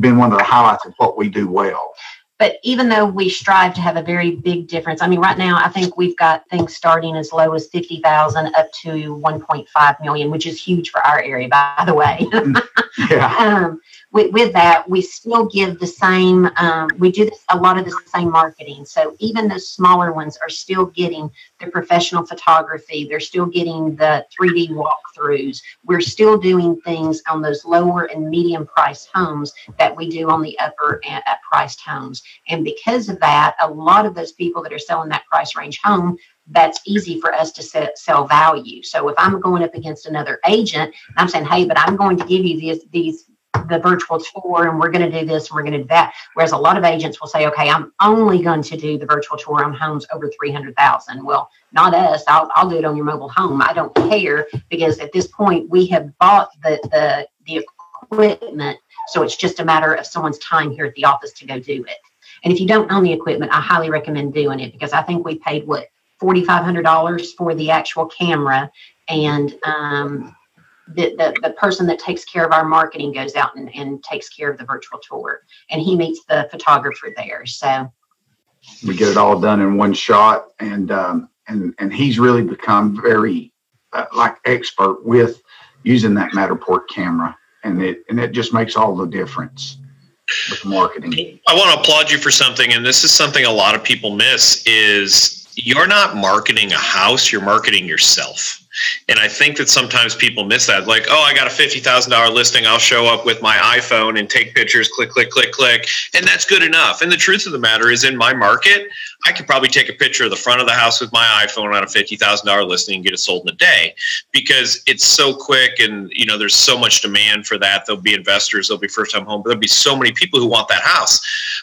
been one of the highlights of what we do well. But even though we strive to have a very big difference, I mean, right now I think we've got things starting as low as fifty thousand up to one point five million, which is huge for our area, by the way. yeah. um, with, with that, we still give the same, um, we do this, a lot of the same marketing. So even the smaller ones are still getting the professional photography. They're still getting the 3D walkthroughs. We're still doing things on those lower and medium price homes that we do on the upper and at priced homes. And because of that, a lot of those people that are selling that price range home that's easy for us to set, sell value. So if I'm going up against another agent, I'm saying, hey, but I'm going to give you these these the virtual tour and we're going to do this and we're going to do that. Whereas a lot of agents will say, okay, I'm only going to do the virtual tour on homes over 300,000. Well, not us. I'll, I'll do it on your mobile home. I don't care because at this point we have bought the, the, the equipment. So it's just a matter of someone's time here at the office to go do it. And if you don't own the equipment, I highly recommend doing it because I think we paid what, $4,500 for the actual camera. And, um, the, the, the person that takes care of our marketing goes out and, and takes care of the virtual tour and he meets the photographer there so we get it all done in one shot and um, and and he's really become very uh, like expert with using that matterport camera and it and it just makes all the difference with marketing i want to applaud you for something and this is something a lot of people miss is you're not marketing a house, you're marketing yourself. And I think that sometimes people miss that. Like, oh, I got a $50,000 listing. I'll show up with my iPhone and take pictures, click, click, click, click. And that's good enough. And the truth of the matter is, in my market, I could probably take a picture of the front of the house with my iPhone on a $50,000 listing and get it sold in a day because it's so quick and, you know, there's so much demand for that. There'll be investors, there'll be first time home, but there'll be so many people who want that house.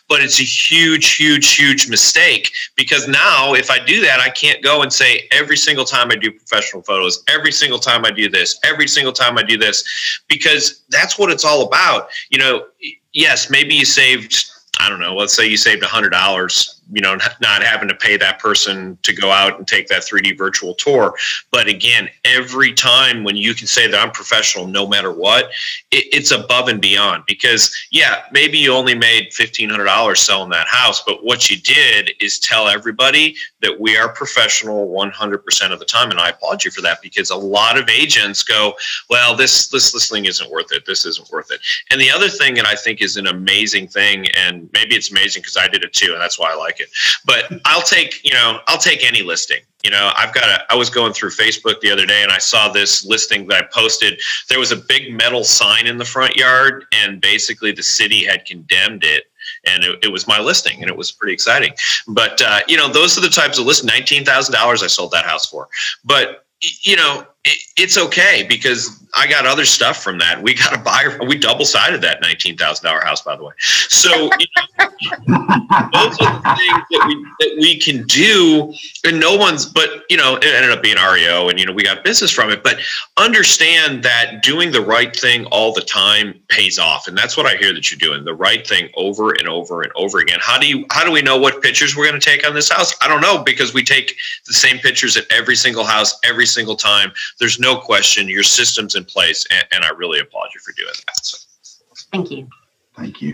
But it's a huge, huge, huge mistake because now if I do that, I can't go and say every single time I do professional photos, every single time I do this, every single time I do this, because that's what it's all about. You know, yes, maybe you saved, I don't know, let's say you saved a hundred dollars you know not having to pay that person to go out and take that 3d virtual tour. But again every time when you can say that i'm professional no matter what it, it's above and beyond. Because yeah maybe you only made $1500 selling that house but what you did is tell everybody that we are professional 100% of the time. And i applaud you for that because a lot of agents go well this this listing isn't worth it. This isn't worth it. And the other thing that i think is an amazing thing and maybe it's amazing because i did it too and that's why i like it. But I'll take, you know, I'll take any listing. You know, I've got a, I was going through Facebook the other day and I saw this listing that I posted. There was a big metal sign in the front yard, and basically the city had condemned it and it, it, was my listing and it was pretty exciting but uh, you know those are the types of list $19000 i sold that house for but you know it, it's okay because I got other stuff from that. We got a buyer. We double sided that nineteen thousand dollar house, by the way. So you know, those are the things that we that we can do, and no one's. But you know, it ended up being REO, and you know, we got business from it. But understand that doing the right thing all the time pays off, and that's what I hear that you're doing the right thing over and over and over again. How do you? How do we know what pictures we're going to take on this house? I don't know because we take the same pictures at every single house every single time. There's no question your system's in place, and, and I really applaud you for doing that. So. Thank you. Thank you.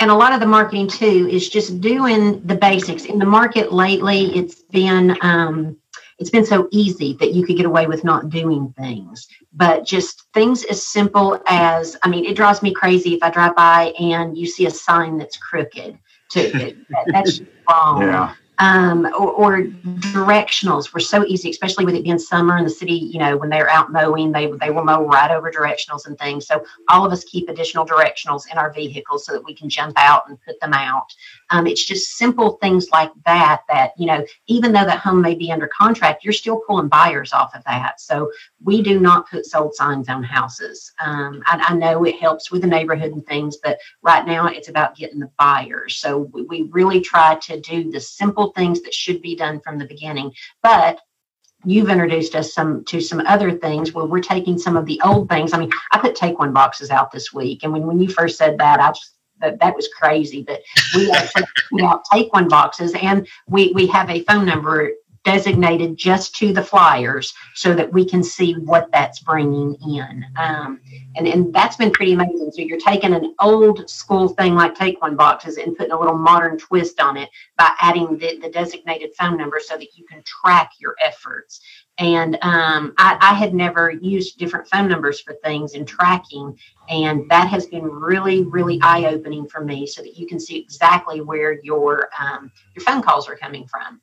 And a lot of the marketing too is just doing the basics. In the market lately, it's been um, it's been so easy that you could get away with not doing things. But just things as simple as I mean, it drives me crazy if I drive by and you see a sign that's crooked. To that's wrong. Yeah um, or, or, directionals were so easy, especially with it being summer in the city. You know, when they're out mowing, they they will mow right over directionals and things. So all of us keep additional directionals in our vehicles so that we can jump out and put them out. Um, it's just simple things like that. That you know, even though that home may be under contract, you're still pulling buyers off of that. So we do not put sold signs on houses. Um, I, I, know it helps with the neighborhood and things, but right now it's about getting the buyers. So we, we really try to do the simple things that should be done from the beginning. But you've introduced us some to some other things where we're taking some of the old things. I mean, I put take one boxes out this week, and when, when you first said that, I just that, that was crazy. But we actually put out take one boxes, and we we have a phone number designated just to the flyers so that we can see what that's bringing in. Um, and, and that's been pretty amazing. So you're taking an old school thing like take one boxes and putting a little modern twist on it by adding the, the designated phone number so that you can track your efforts. And um, I, I had never used different phone numbers for things and tracking. And that has been really, really eye opening for me so that you can see exactly where your, um, your phone calls are coming from.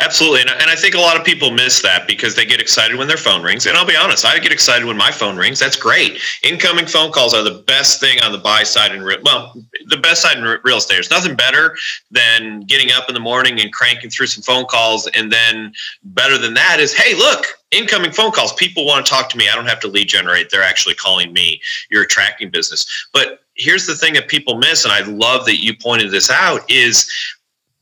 Absolutely. And, and I think a lot of people miss that because they get excited when their phone rings. And I'll be honest, I get excited when my phone rings. That's great. Incoming phone calls are the best thing on the buy side in real, well, the best side in real estate. There's nothing better than getting up in the morning and cranking through some phone calls. And then better than that is, hey, look, incoming phone calls. People want to talk to me. I don't have to lead generate. They're actually calling me. You're attracting business. But here's the thing that people miss, and I love that you pointed this out, is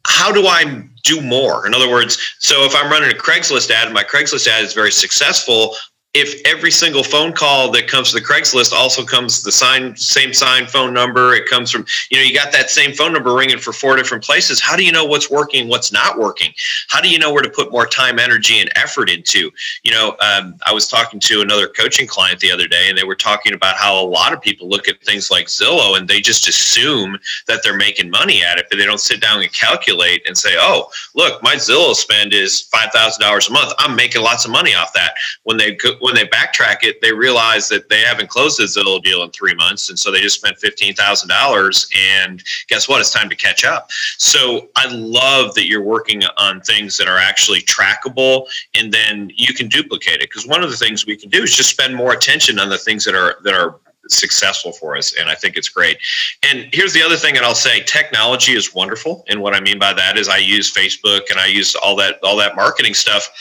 how do I do more? In other words, so if I'm running a Craigslist ad and my Craigslist ad is very successful, if every single phone call that comes to the Craigslist also comes the sign, same sign phone number, it comes from, you know, you got that same phone number ringing for four different places. How do you know what's working, what's not working? How do you know where to put more time, energy, and effort into? You know, um, I was talking to another coaching client the other day, and they were talking about how a lot of people look at things like Zillow and they just assume that they're making money at it, but they don't sit down and calculate and say, oh, look, my Zillow spend is $5,000 a month. I'm making lots of money off that. When they go, when they backtrack it, they realize that they haven't closed a Zillow deal in three months, and so they just spent fifteen thousand dollars. And guess what? It's time to catch up. So I love that you're working on things that are actually trackable, and then you can duplicate it. Because one of the things we can do is just spend more attention on the things that are that are successful for us and i think it's great and here's the other thing that i'll say technology is wonderful and what i mean by that is i use facebook and i use all that all that marketing stuff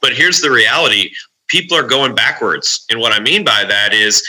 but here's the reality people are going backwards and what i mean by that is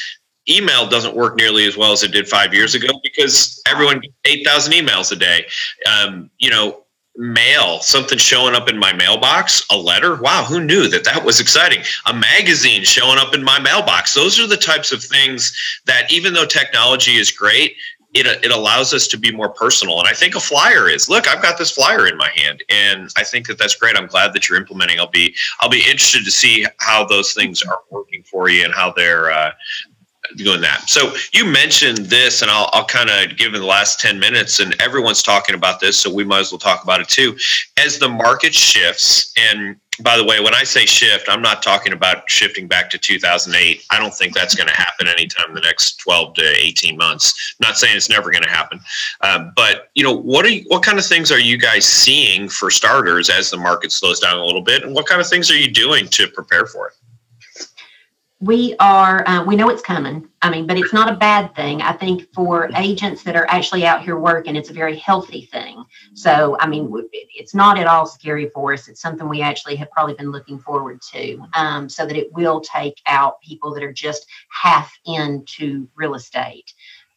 email doesn't work nearly as well as it did five years ago because everyone 8000 emails a day um, you know mail, something showing up in my mailbox, a letter. Wow, who knew that that was exciting? A magazine showing up in my mailbox. Those are the types of things that, even though technology is great, it, it allows us to be more personal. And I think a flyer is. Look, I've got this flyer in my hand, and I think that that's great. I'm glad that you're implementing. I'll be I'll be interested to see how those things are working for you and how they're uh, doing that. So you mentioned this, and I'll, I'll kind of give in the last 10 minutes, and everyone's talking about this, so we might as well talk about it too. As the market shifts, and by the way, when I say shift, I'm not talking about shifting back to 2008. I don't think that's going to happen anytime in the next 12 to 18 months. I'm not saying it's never going to happen, um, but you know, what are you, what kind of things are you guys seeing for starters as the market slows down a little bit, and what kind of things are you doing to prepare for it? We are uh, we know it's coming. I mean but it's not a bad thing. I think for agents that are actually out here working it's a very healthy thing. So i mean it's not at all scary for us. It's something we actually have probably been looking forward to um, so that it will take out people that are just half into real estate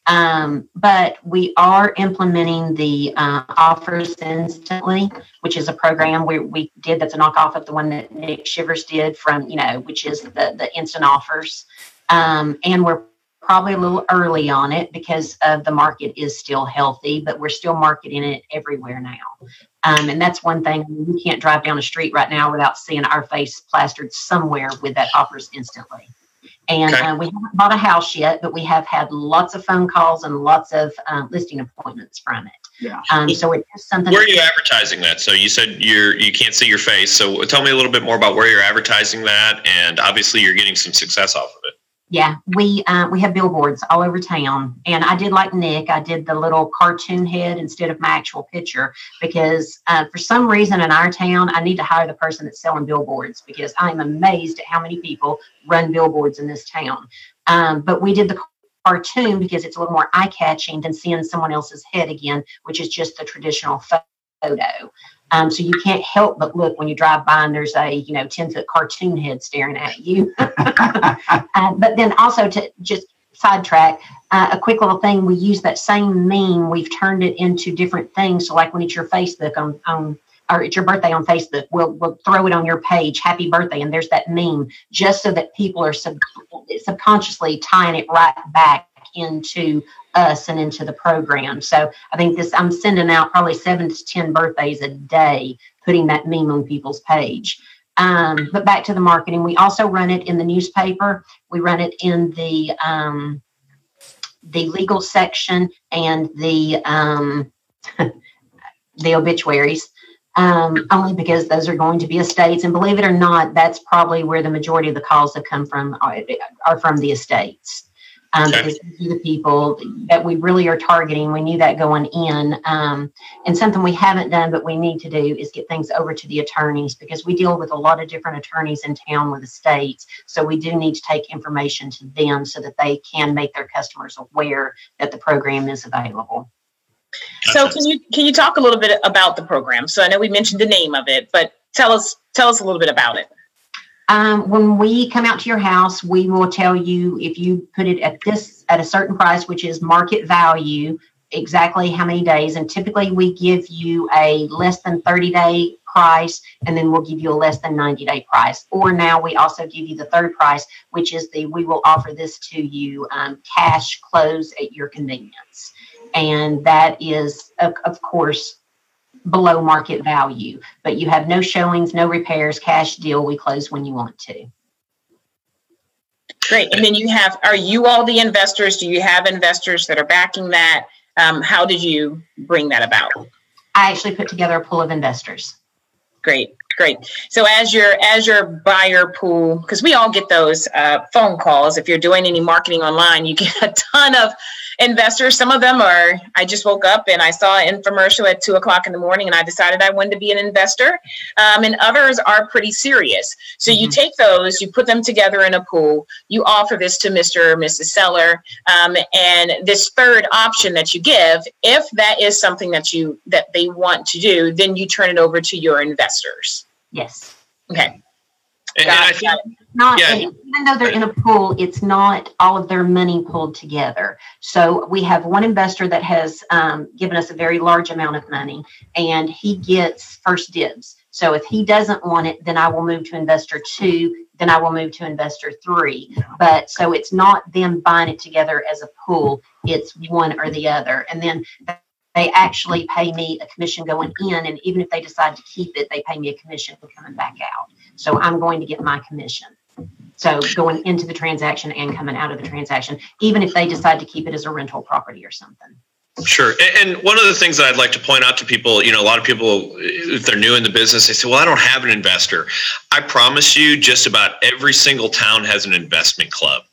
um, but we are implementing the uh, offers instantly, which is a program we, we did that's a knockoff of the one that Nick Shivers did from, you know, which is the, the instant offers. Um, and we're probably a little early on it because of the market is still healthy, but we're still marketing it everywhere now. Um, and that's one thing you can't drive down the street right now without seeing our face plastered somewhere with that offers instantly. And okay. uh, we haven't bought a house yet, but we have had lots of phone calls and lots of um, listing appointments from it. Yeah. Um, so it's something. Where are you advertising that? So you said you're you can't see your face. So tell me a little bit more about where you're advertising that, and obviously you're getting some success off of it. Yeah, we uh, we have billboards all over town, and I did like Nick. I did the little cartoon head instead of my actual picture because uh, for some reason in our town, I need to hire the person that's selling billboards because I'm amazed at how many people run billboards in this town. Um, but we did the cartoon because it's a little more eye catching than seeing someone else's head again, which is just the traditional photo. Um, so you can't help but look when you drive by and there's a you know 10 foot cartoon head staring at you. uh, but then also to just sidetrack, uh, a quick little thing, we use that same meme, we've turned it into different things. So like when it's your Facebook on, on or it's your birthday on Facebook, we'll, we'll throw it on your page, happy birthday, and there's that meme, just so that people are sub- subconsciously tying it right back into us and into the program. So I think this, I'm sending out probably seven to 10 birthdays a day, putting that meme on people's page. Um, but back to the marketing, we also run it in the newspaper. We run it in the um, the legal section and the um, the obituaries. Um, only because those are going to be estates, and believe it or not, that's probably where the majority of the calls have come from are, are from the estates um, okay. because these are the people that we really are targeting. We knew that going in. Um, and something we haven't done, but we need to do is get things over to the attorneys because we deal with a lot of different attorneys in town with the states. So we do need to take information to them so that they can make their customers aware that the program is available. So can you can you talk a little bit about the program? So I know we mentioned the name of it, but tell us tell us a little bit about it. Um, when we come out to your house, we will tell you if you put it at this at a certain price, which is market value, exactly how many days. And typically, we give you a less than 30 day price, and then we'll give you a less than 90 day price. Or now we also give you the third price, which is the we will offer this to you um, cash close at your convenience. And that is, of, of course, below market value, but you have no showings, no repairs, cash deal. We close when you want to. Great. And then you have, are you all the investors? Do you have investors that are backing that? Um, how did you bring that about? I actually put together a pool of investors. Great. Great. So as your as your buyer pool, because we all get those uh, phone calls. If you're doing any marketing online, you get a ton of investors. Some of them are. I just woke up and I saw an infomercial at two o'clock in the morning, and I decided I wanted to be an investor. Um, and others are pretty serious. So mm-hmm. you take those, you put them together in a pool. You offer this to Mr. or Mrs. Seller, um, and this third option that you give, if that is something that you that they want to do, then you turn it over to your investors. Yes. Okay. And, and I think, not yeah. even though they're in a pool, it's not all of their money pulled together. So we have one investor that has um, given us a very large amount of money, and he gets first dibs. So if he doesn't want it, then I will move to investor two. Then I will move to investor three. But so it's not them buying it together as a pool. It's one or the other. And then they actually pay me a commission going in, and even if they decide to keep it, they pay me a commission for coming back out. So I'm going to get my commission. So going into the transaction and coming out of the transaction, even if they decide to keep it as a rental property or something. Sure. And one of the things that I'd like to point out to people, you know, a lot of people, if they're new in the business, they say, well, I don't have an investor. I promise you, just about every single town has an investment club.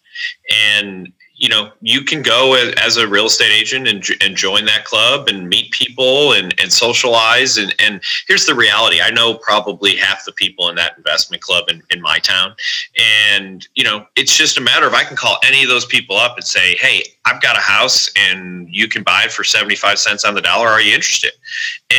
And you know you can go as a real estate agent and, and join that club and meet people and, and socialize. And, and here's the reality. I know probably half the people in that investment club in, in my town. And you know it's just a matter of i can call any of those people up and say hey i've got a house and you can buy it for 75 cents on the dollar. Are you interested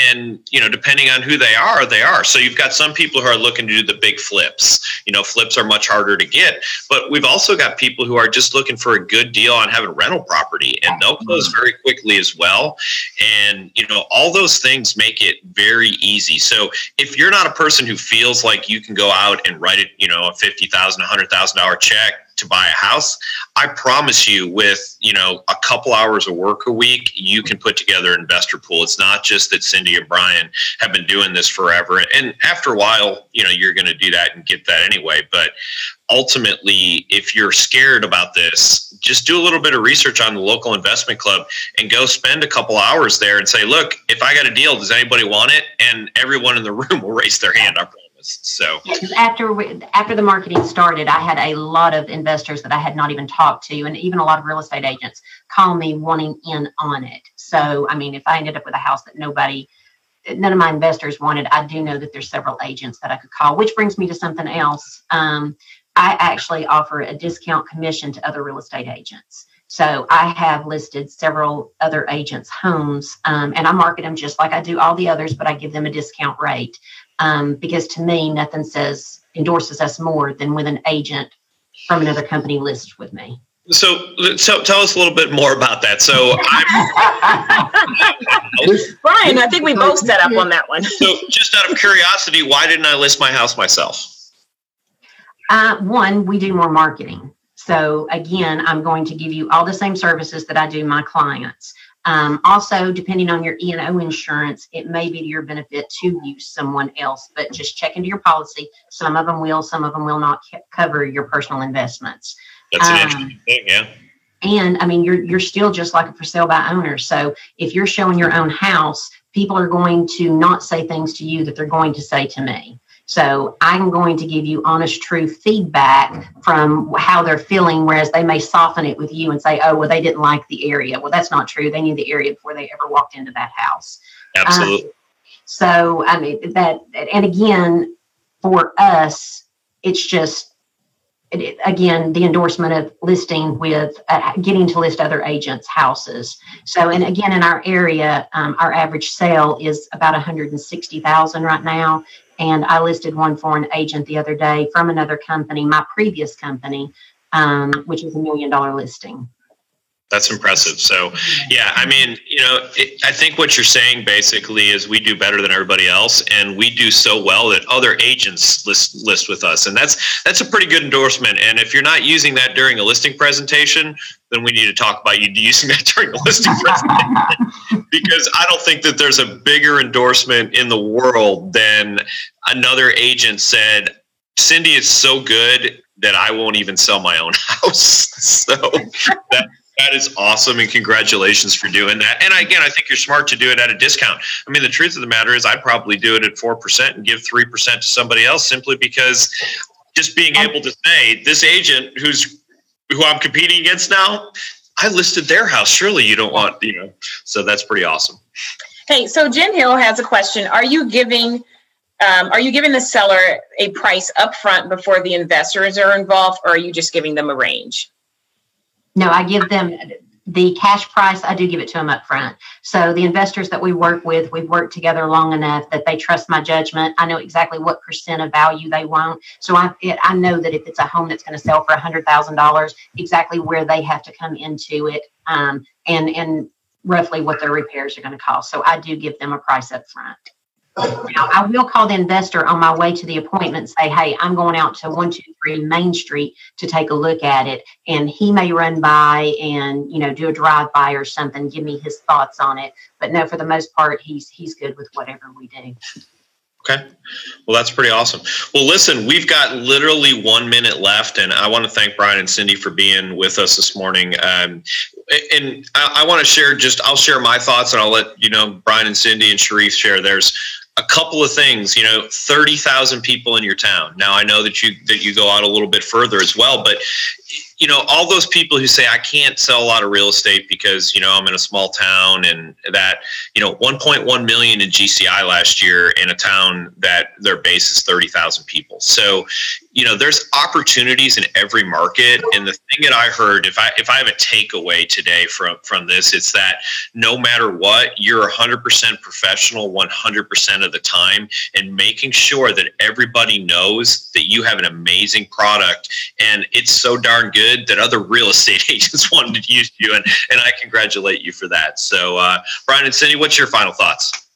and you know depending on who they are they are. So you've got some people who are looking to do the big flips. You know flips are much harder to get. But we've also got people who are just looking for a good deal on having rental property. And they'll mm-hmm. close very quickly as well. And, you know, all those things make it very easy. So if you're not a person who feels like you can go out and write it, you know, a $50,000, $100,000 check to buy a house, I promise you, with you know a couple hours of work a week, you can put together an investor pool. It's not just that Cindy and Brian have been doing this forever, and after a while, you know you're going to do that and get that anyway. But ultimately, if you're scared about this, just do a little bit of research on the local investment club and go spend a couple hours there and say, look, if I got a deal, does anybody want it? And everyone in the room will raise their hand. I so after we, after the marketing started, I had a lot of investors that I had not even talked to, and even a lot of real estate agents call me wanting in on it. So I mean, if I ended up with a house that nobody, none of my investors wanted, I do know that there's several agents that I could call. Which brings me to something else. Um, I actually offer a discount commission to other real estate agents. So I have listed several other agents' homes, um, and I market them just like I do all the others, but I give them a discount rate um, because to me, nothing says endorses us more than with an agent from another company lists with me. So, so tell us a little bit more about that. So, Brian, I think we both set up on that one. so, just out of curiosity, why didn't I list my house myself? Uh, one, we do more marketing. So, again, I'm going to give you all the same services that I do my clients. Um, also, depending on your E&O insurance, it may be to your benefit to use someone else, but just check into your policy. Some of them will, some of them will not cover your personal investments. That's an um, interesting thing, yeah. And I mean, you're you're still just like a for sale by owner. So if you're showing your own house, people are going to not say things to you that they're going to say to me. So I'm going to give you honest, true feedback from how they're feeling, whereas they may soften it with you and say, oh, well, they didn't like the area. Well, that's not true. They knew the area before they ever walked into that house. Absolutely. Um, so, I mean, that, and again, for us, it's just, it, again, the endorsement of listing with uh, getting to list other agents' houses. So, and again, in our area, um, our average sale is about 160,000 right now. And I listed one for an agent the other day from another company, my previous company, um, which is a million dollar listing. That's impressive. So, yeah, I mean, you know, it, I think what you're saying basically is we do better than everybody else, and we do so well that other agents list list with us, and that's that's a pretty good endorsement. And if you're not using that during a listing presentation, then we need to talk about you using that during a listing presentation because I don't think that there's a bigger endorsement in the world than another agent said, Cindy is so good that I won't even sell my own house. so that That is awesome, and congratulations for doing that. And again, I think you're smart to do it at a discount. I mean, the truth of the matter is, I'd probably do it at four percent and give three percent to somebody else, simply because just being able to say this agent who's who I'm competing against now, I listed their house. Surely you don't want, you know. So that's pretty awesome. Hey, so Jen Hill has a question. Are you giving um, are you giving the seller a price upfront before the investors are involved, or are you just giving them a range? No, I give them the cash price. I do give it to them up front. So the investors that we work with, we've worked together long enough that they trust my judgment. I know exactly what percent of value they want. So I, it, I know that if it's a home that's going to sell for hundred thousand dollars, exactly where they have to come into it, um, and and roughly what their repairs are going to cost. So I do give them a price up front. Now, I will call the investor on my way to the appointment say, hey, I'm going out to 123 Main Street to take a look at it. And he may run by and, you know, do a drive by or something, give me his thoughts on it. But no, for the most part, he's he's good with whatever we do. Okay. Well, that's pretty awesome. Well, listen, we've got literally one minute left, and I want to thank Brian and Cindy for being with us this morning. Um, and I, I want to share just, I'll share my thoughts, and I'll let you know Brian and Cindy and Cherie share theirs a couple of things you know 30,000 people in your town. Now i know that you that you go out a little bit further as well but you know all those people who say i can't sell a lot of real estate because you know i'm in a small town and that you know 1.1 million in gci last year in a town that their base is 30,000 people. So you know there's opportunities in every market. And the thing that i heard if i if i have a takeaway today from from this it's that no matter what you're 100% professional 100% of the time and making sure that everybody knows that you have an amazing product. And it's so darn good that other real estate agents wanted to use you and and i congratulate you for that. So uh, brian and cindy what's your final thoughts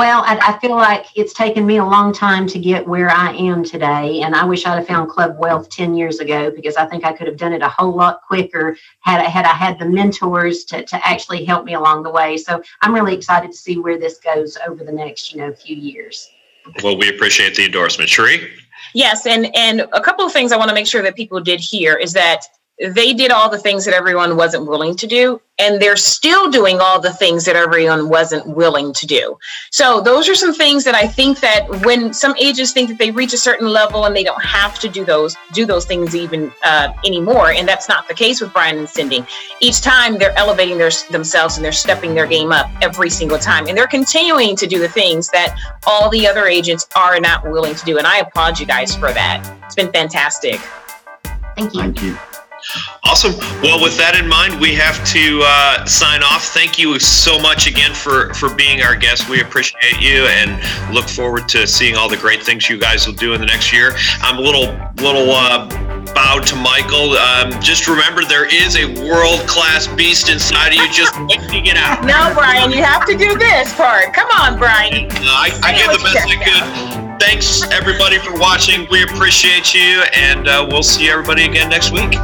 well, I, I, feel like it's taken me a long time to get where I am today. And I wish I'd have found Club Wealth 10 years ago because I think I could have done it a whole lot quicker had I had I had the mentors to, to actually help me along the way. So I'm really excited to see where this goes over the next, you know, few years. Well, we appreciate the endorsement. Cherie? Yes, and and a couple of things I want to make sure that people did hear is that they did all the things that everyone wasn't willing to do and they're still doing all the things that everyone wasn't willing to do. So those are some things that i think that when some agents think that they reach a certain level and they don't have to do those do those things even uh, anymore and that's not the case with brian and cindy. Each time they're elevating their, themselves and they're stepping their game up every single time and they're continuing to do the things that all the other agents are not willing to do and i applaud you guys for that. It's been fantastic. Thank you. Thank you Awesome. Well, with that in mind, we have to uh, sign off. Thank you so much again for for being our guest. We appreciate you and look forward to seeing all the great things you guys will do in the next year. I'm a little little uh, bowed to Michael. Um, just remember, there is a world class beast inside of you. Just waiting it out. No, Brian, you have to do this part. Come on, Brian. Uh, I, I did the best I could. Thanks everybody for watching. We appreciate you, and uh, we'll see everybody again next week.